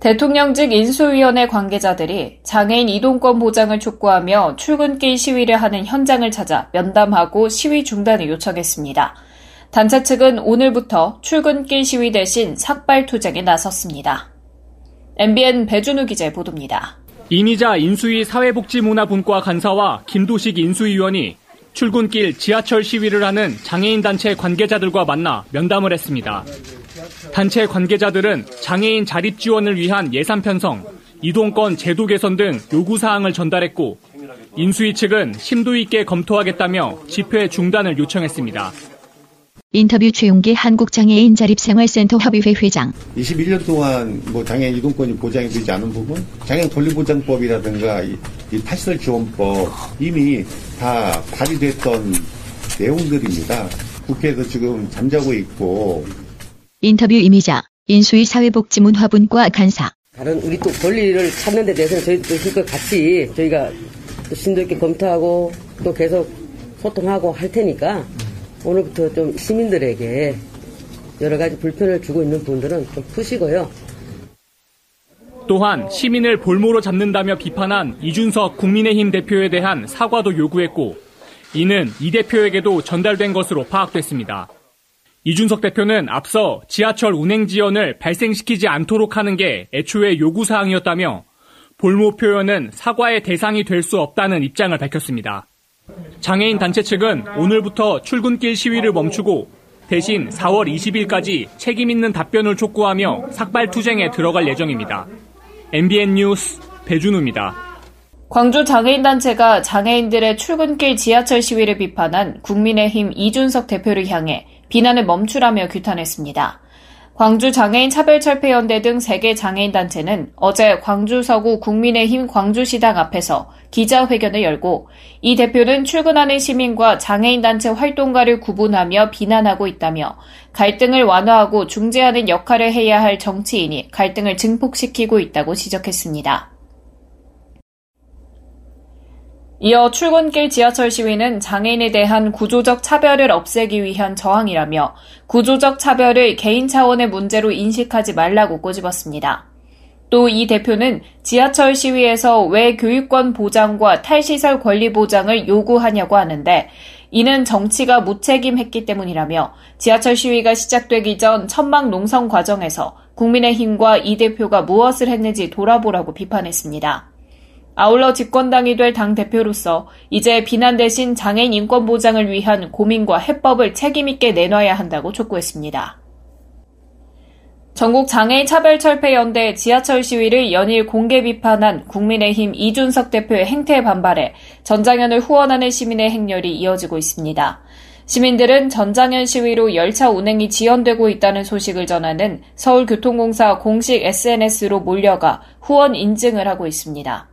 대통령직 인수위원회 관계자들이 장애인 이동권 보장을 촉구하며 출근길 시위를 하는 현장을 찾아 면담하고 시위 중단을 요청했습니다. 단체 측은 오늘부터 출근길 시위 대신 삭발 투쟁에 나섰습니다. MBN 배준우 기자의 보도입니다. 이미자 인수위 사회복지문화분과 간사와 김도식 인수위원이 출근길 지하철 시위를 하는 장애인 단체 관계자들과 만나 면담을 했습니다. 단체 관계자들은 장애인 자립 지원을 위한 예산 편성, 이동권 제도 개선 등 요구 사항을 전달했고 인수위 측은 심도 있게 검토하겠다며 집회 중단을 요청했습니다. 인터뷰 최용기 한국장애인 자립생활센터 협의회 회장. 21년 동안 뭐 장애인 이동권이 보장이 되지 않은 부분, 장애인 권리보장법이라든가 이, 이 탈시설 지원법 이미 다 발의됐던 내용들입니다. 국회에서 지금 잠자고 있고. 인터뷰 이미자 인수위 사회복지문화분과 간사. 다른 우리 또 권리를 찾는 데 대해서는 저희도 힘껏 같이 저희가 또 심도 있게 검토하고 또 계속 소통하고 할 테니까 오늘부터 좀 시민들에게 여러 가지 불편을 주고 있는 분들은 좀 푸시고요. 또한 시민을 볼모로 잡는다며 비판한 이준석 국민의힘 대표에 대한 사과도 요구했고 이는 이 대표에게도 전달된 것으로 파악됐습니다. 이준석 대표는 앞서 지하철 운행 지연을 발생시키지 않도록 하는 게 애초에 요구사항이었다며 볼모 표현은 사과의 대상이 될 수 없다는 입장을 밝혔습니다. 장애인 단체 측은 오늘부터 출근길 시위를 멈추고 대신 4월 20일까지 책임 있는 답변을 촉구하며 삭발 투쟁에 들어갈 예정입니다. MBN 뉴스 배준우입니다. 광주 장애인단체가 장애인들의 출근길 지하철 시위를 비판한 국민의힘 이준석 대표를 향해 비난을 멈추라며 규탄했습니다. 광주 장애인 차별철폐연대 등 3개 장애인단체는 어제 광주 서구 국민의힘 광주시당 앞에서 기자회견을 열고 이 대표는 출근하는 시민과 장애인단체 활동가를 구분하며 비난하고 있다며 갈등을 완화하고 중재하는 역할을 해야 할 정치인이 갈등을 증폭시키고 있다고 지적했습니다. 이어 출근길 지하철 시위는 장애인에 대한 구조적 차별을 없애기 위한 저항이라며 구조적 차별을 개인 차원의 문제로 인식하지 말라고 꼬집었습니다. 또 이 대표는 지하철 시위에서 왜 교육권 보장과 탈시설 권리 보장을 요구하냐고 하는데 이는 정치가 무책임했기 때문이라며 지하철 시위가 시작되기 전 천막 농성 과정에서 국민의힘과 이 대표가 무엇을 했는지 돌아보라고 비판했습니다. 아울러 집권당이 될 당대표로서 이제 비난 대신 장애인 인권 보장을 위한 고민과 해법을 책임있게 내놔야 한다고 촉구했습니다. 전국 장애인 차별 철폐 연대 지하철 시위를 연일 공개 비판한 국민의힘 이준석 대표의 행태에 반발해 전장현을 후원하는 시민의 행렬이 이어지고 있습니다. 시민들은 전장현 시위로 열차 운행이 지연되고 있다는 소식을 전하는 서울교통공사 공식 SNS로 몰려가 후원 인증을 하고 있습니다.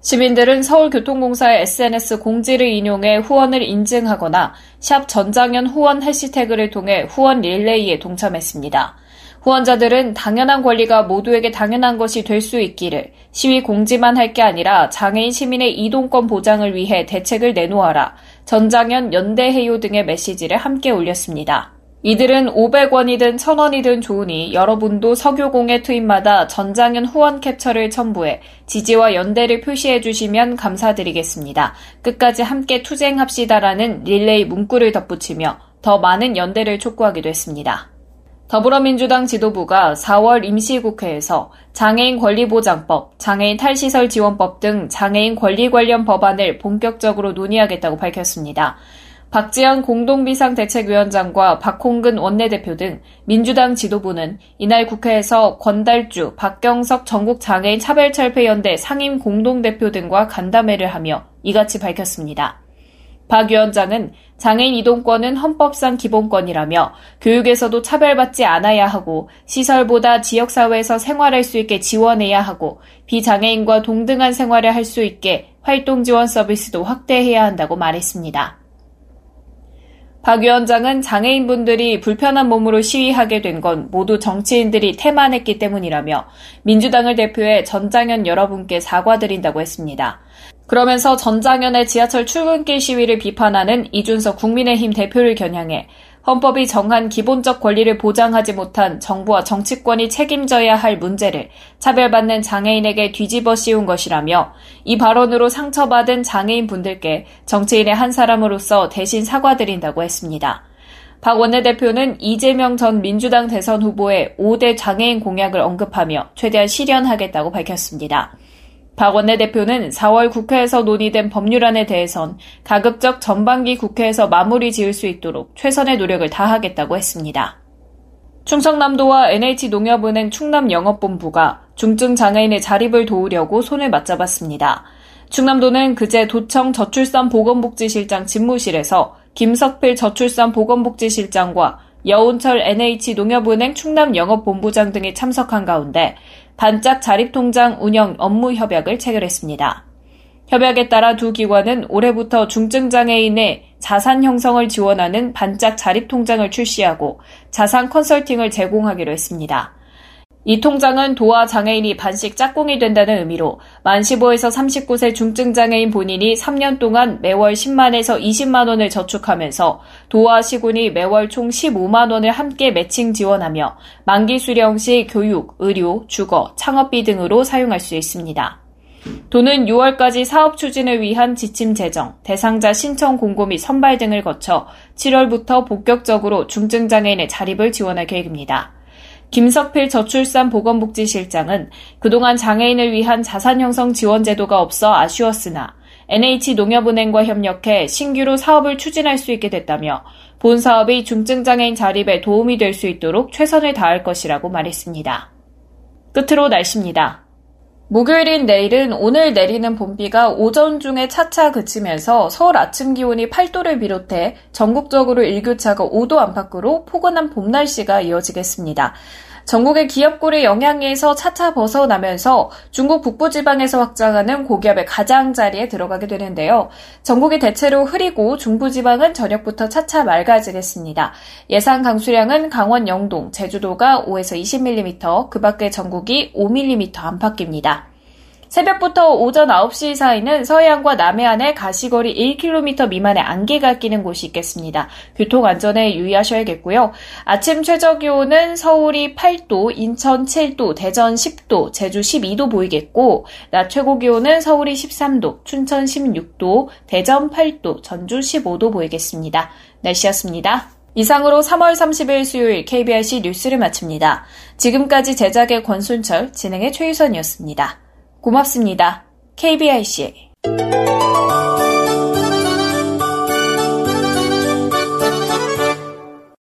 시민들은 서울교통공사의 SNS 공지를 인용해 후원을 인증하거나 샵 전장현 후원 해시태그를 통해 후원 릴레이에 동참했습니다. 후원자들은 당연한 권리가 모두에게 당연한 것이 될 수 있기를 시위 공지만 할 게 아니라 장애인 시민의 이동권 보장을 위해 대책을 내놓아라, 전장현 연대해요 등의 메시지를 함께 올렸습니다. 이들은 500원이든 1000원이든 좋으니 여러분도 석유공예 투입마다 전장현 후원 캡처를 첨부해 지지와 연대를 표시해 주시면 감사드리겠습니다. 끝까지 함께 투쟁합시다라는 릴레이 문구를 덧붙이며 더 많은 연대를 촉구하기도 했습니다. 더불어민주당 지도부가 4월 임시국회에서 장애인 권리보장법, 장애인 탈시설 지원법 등 장애인 권리 관련 법안을 본격적으로 논의하겠다고 밝혔습니다. 박지원 공동비상대책위원장과 박홍근 원내대표 등 민주당 지도부는 이날 국회에서 권달주, 박경석 전국장애인 차별철폐연대 상임 공동대표 등과 간담회를 하며 이같이 밝혔습니다. 박 위원장은 장애인 이동권은 헌법상 기본권이라며 교육에서도 차별받지 않아야 하고 시설보다 지역사회에서 생활할 수 있게 지원해야 하고 비장애인과 동등한 생활을 할 수 있게 활동 지원 서비스도 확대해야 한다고 말했습니다. 박 위원장은 장애인분들이 불편한 몸으로 시위하게 된 건 모두 정치인들이 태만했기 때문이라며 민주당을 대표해 전장현 여러분께 사과드린다고 했습니다. 그러면서 전장현의 지하철 출근길 시위를 비판하는 이준석 국민의힘 대표를 겨냥해 헌법이 정한 기본적 권리를 보장하지 못한 정부와 정치권이 책임져야 할 문제를 차별받는 장애인에게 뒤집어 씌운 것이라며 이 발언으로 상처받은 장애인 분들께 정치인의 한 사람으로서 대신 사과드린다고 했습니다. 박 원내대표는 이재명 전 민주당 대선 후보의 5대 장애인 공약을 언급하며 최대한 실현하겠다고 밝혔습니다. 박 원내대표는 4월 국회에서 논의된 법률안에 대해선 가급적 전반기 국회에서 마무리 지을 수 있도록 최선의 노력을 다하겠다고 했습니다. 충청남도와 NH농협은행 충남영업본부가 중증 장애인의 자립을 도우려고 손을 맞잡았습니다. 충남도는 그제 도청 저출산 보건복지실장 집무실에서 김석필 저출산 보건복지실장과 여운철 NH농협은행 충남 영업본부장 등이 참석한 가운데 반짝 자립통장 운영 업무 협약을 체결했습니다. 협약에 따라 두 기관은 올해부터 중증장애인의 자산 형성을 지원하는 반짝 자립통장을 출시하고 자산 컨설팅을 제공하기로 했습니다. 이 통장은 도화 장애인이 반씩 짝꿍이 된다는 의미로 만 15에서 39세 중증 장애인 본인이 3년 동안 매월 10만에서 20만 원을 저축하면서 도화 시군이 매월 총 15만 원을 함께 매칭 지원하며 만기 수령 시 교육, 의료, 주거, 창업비 등으로 사용할 수 있습니다. 도는 6월까지 사업 추진을 위한 지침 제정, 대상자 신청 공고 및 선발 등을 거쳐 7월부터 본격적으로 중증장애인의 자립을 지원할 계획입니다. 김석필 저출산보건복지실장은 그동안 장애인을 위한 자산 형성 지원 제도가 없어 아쉬웠으나 NH농협은행과 협력해 신규로 사업을 추진할 수 있게 됐다며 본 사업이 중증장애인 자립에 도움이 될 수 있도록 최선을 다할 것이라고 말했습니다. 끝으로 날씨입니다. 목요일인 내일은 오늘 내리는 봄비가 오전 중에 차차 그치면서 서울 아침 기온이 8도를 비롯해 전국적으로 일교차가 5도 안팎으로 포근한 봄 날씨가 이어지겠습니다. 전국의 기업골의 영향에서 차차 벗어나면서 중국 북부 지방에서 확장하는 고기압의 가장자리에 들어가게 되는데요. 전국이 대체로 흐리고 중부 지방은 저녁부터 차차 맑아지겠습니다. 예상 강수량은 강원 영동, 제주도가 5에서 20mm, 그 밖에 전국이 5mm 안팎입니다. 새벽부터 오전 9시 사이는 서해안과 남해안에 가시거리 1km 미만의 안개가 끼는 곳이 있겠습니다. 교통 안전에 유의하셔야겠고요. 아침 최저 기온은 서울이 8도, 인천 7도, 대전 10도, 제주 12도 보이겠고 낮 최고 기온은 서울이 13도, 춘천 16도, 대전 8도, 전주 15도 보이겠습니다. 날씨였습니다. 이상으로 3월 30일 수요일 KBRC 뉴스를 마칩니다. 지금까지 제작의 권순철, 진행의 최유선이었습니다. 고맙습니다. KBIC